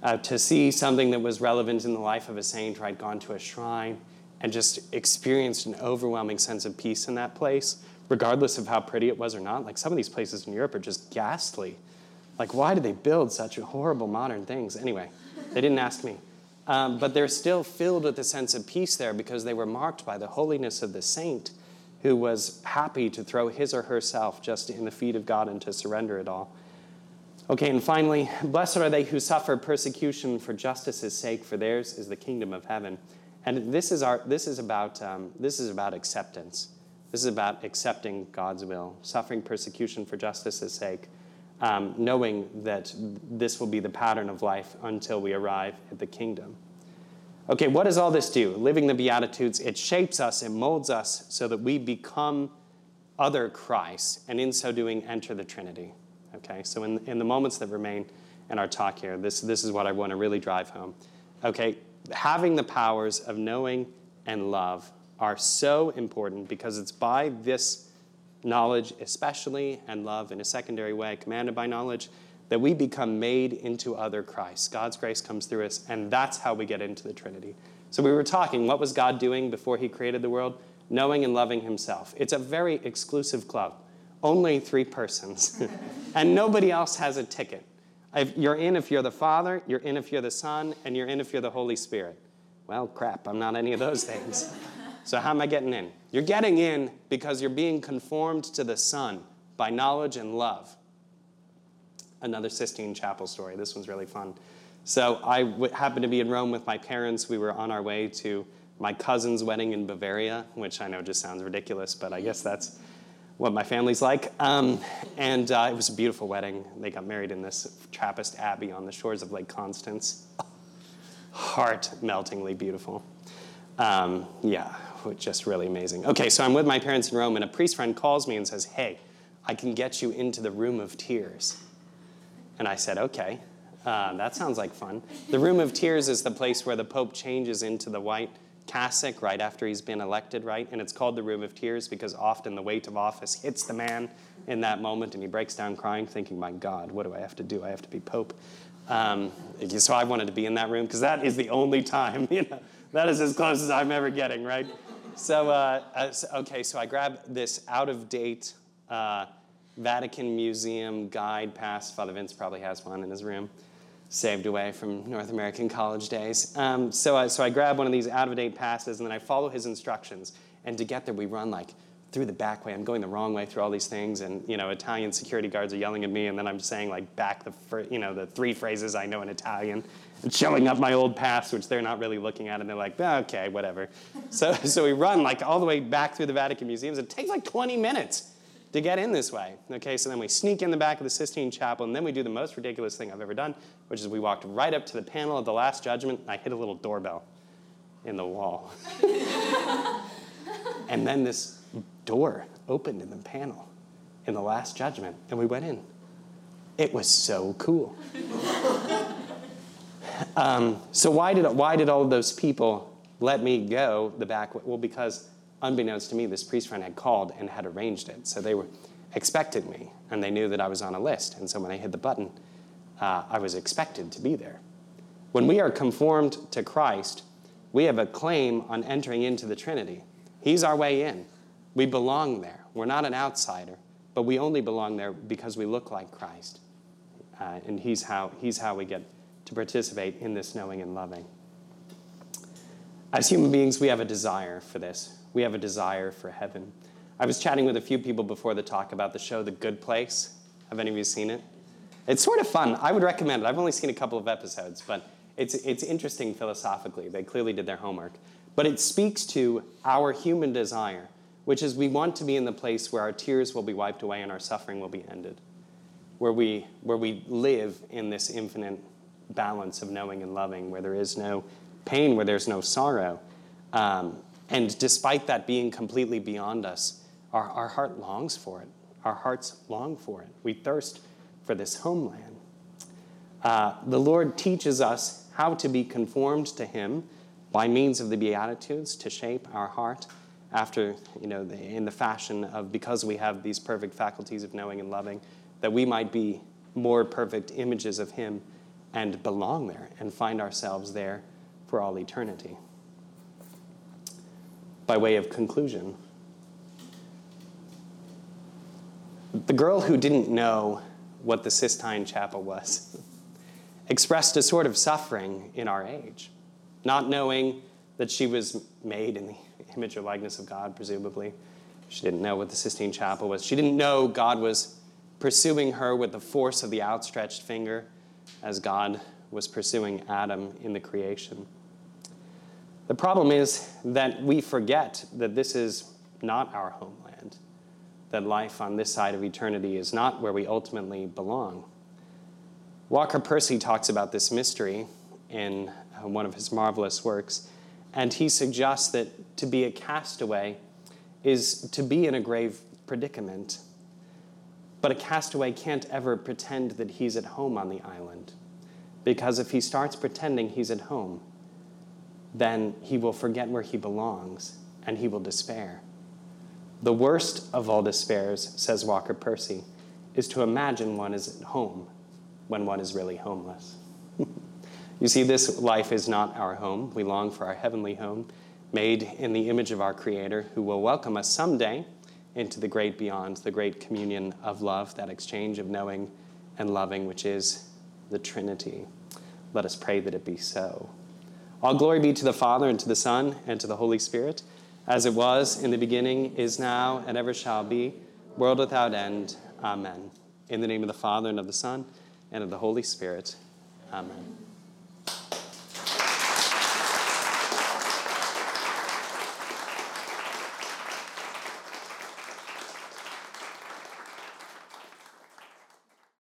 uh, to see something that was relevant in the life of a saint, or I'd Gone to a shrine and just experienced an overwhelming sense of peace in that place, regardless of how pretty it was or not. Like, some of these places in Europe are just ghastly. Like, why do they build such horrible modern things? Anyway. They didn't ask me. Um, but they're still filled with a sense of peace there because they were marked by the holiness of the saint who was happy to throw his or herself just in the feet of God and to surrender it all. Okay, and finally, blessed are they who suffer persecution for justice's sake, for theirs is the kingdom of heaven. And this is, our, this is, about, um, this is about acceptance. This is about accepting God's will, suffering persecution for justice's sake um, knowing that this will be the pattern of life until we arrive at the kingdom. Okay, what does all this do? Living the Beatitudes, it shapes us, it molds us so that we become other Christ, and in so doing, enter the Trinity. Okay, so in, in the moments that remain in our talk here, this, this is what I want to really drive home. Okay, having the powers of knowing and love are so important because it's by this knowledge, especially, and love in a secondary way, commanded by knowledge, that we become made into other Christ. God's grace comes through us, and that's how we get into the Trinity. So we were talking, what was God doing before he created the world? Knowing and loving himself. It's a very exclusive club, only three persons, and nobody else has a ticket. If you're in if you're the Father, you're in if you're the Son, and you're in if you're the Holy Spirit. Well, crap, I'm not any of those things. So, how am I getting in? You're getting in because you're being conformed to the Son by knowledge and love. Another Sistine Chapel story. This one's really fun. So, I w- happened to be in Rome with my parents. We were on our way to my cousin's wedding in Bavaria, which I know just sounds ridiculous, but I guess that's what my family's like. Um, and uh, it was a beautiful wedding. They got married in this Trappist abbey on the shores of Lake Constance. Heart meltingly beautiful. Um, yeah, just really amazing. Okay, so I'm with my parents in Rome, and a priest friend calls me and says, Hey, I can get you into the room of tears. And I said, Okay, uh, that sounds like fun. The room of tears is the place where the Pope changes into the white cassock right after he's been elected, right? And it's called the room of tears because often the weight of office hits the man in that moment and he breaks down crying, thinking, My God, what do I have to do? I have to be Pope. Um, so I wanted to be in that room because that is the only time, you know, that is as close as I'm ever getting, right? so, uh, uh, okay, so I grabbed this out of date uh, Vatican Museum guide pass. Father Vince probably has one in his room, saved away from North American college days. Um, so, I, so I grab one of these out of date passes and then I follow his instructions. And to get there, we run like through the back way. I'm going the wrong way through all these things, and you know, Italian security guards are yelling at me, and then I'm saying like back the fir- you know the three phrases I know in Italian, and showing up my old pass, which they're not really looking at, and they're like, oh, okay, whatever. So so we run like all the way back through the Vatican museums. It takes like 20 minutes to get in this way. Okay, so then we sneak in the back of the Sistine Chapel, and then we do the most ridiculous thing I've ever done, which is we walked right up to the panel of the Last Judgment, and I hit a little doorbell in the wall. and then this door opened in the panel in the Last Judgment, and we went in. It was so cool. um, so why did why did all of those people let me go the back way? Well, because unbeknownst to me, this priest friend had called and had arranged it. So they were expected me, and they knew that I was on a list. And so when I hit the button, uh, I was expected to be there. When we are conformed to Christ, we have a claim on entering into the Trinity. He's our way in. We belong there. We're not an outsider, but we only belong there because we look like Christ. Uh, and he's how, he's how we get to participate in this knowing and loving. As human beings, we have a desire for this. We have a desire for heaven. I was chatting with a few people before the talk about the show The Good Place. Have any of you seen it? It's sort of fun. I would recommend it. I've only seen a couple of episodes, but it's, it's interesting philosophically. They clearly did their homework. But it speaks to our human desire, which is we want to be in the place where our tears will be wiped away and our suffering will be ended, where we, where we live in this infinite balance of knowing and loving, where there is no pain, where there's no sorrow. Um, and despite that being completely beyond us, our, our heart longs for it. Our hearts long for it. We thirst for this homeland. Uh, the Lord teaches us how to be conformed to Him by means of the Beatitudes to shape our heart after, you know, the, in the fashion of because we have these perfect faculties of knowing and loving, that we might be more perfect images of Him and belong there and find ourselves there for all eternity. By way of conclusion, the girl who didn't know what the Sistine Chapel was expressed a sort of suffering in our age, not knowing that she was made in the image or likeness of God, presumably. She didn't know what the Sistine Chapel was. She didn't know God was pursuing her with the force of the outstretched finger as God was pursuing Adam in the creation. The problem is that we forget that this is not our homeland, that life on this side of eternity is not where we ultimately belong. Walker Percy talks about this mystery in uh, one of his marvelous works, and he suggests that to be a castaway is to be in a grave predicament. But a castaway can't ever pretend that he's at home on the island, because if he starts pretending he's at home, then he will forget where he belongs and he will despair. The worst of all despairs, says Walker Percy, is to imagine one is at home when one is really homeless. you see, this life is not our home. We long for our heavenly home, made in the image of our Creator, who will welcome us someday into the great beyond, the great communion of love, that exchange of knowing and loving, which is the Trinity. Let us pray that it be so. All glory be to the Father, and to the Son, and to the Holy Spirit, as it was in the beginning, is now, and ever shall be, world without end. Amen. In the name of the Father, and of the Son, and of the Holy Spirit. Amen.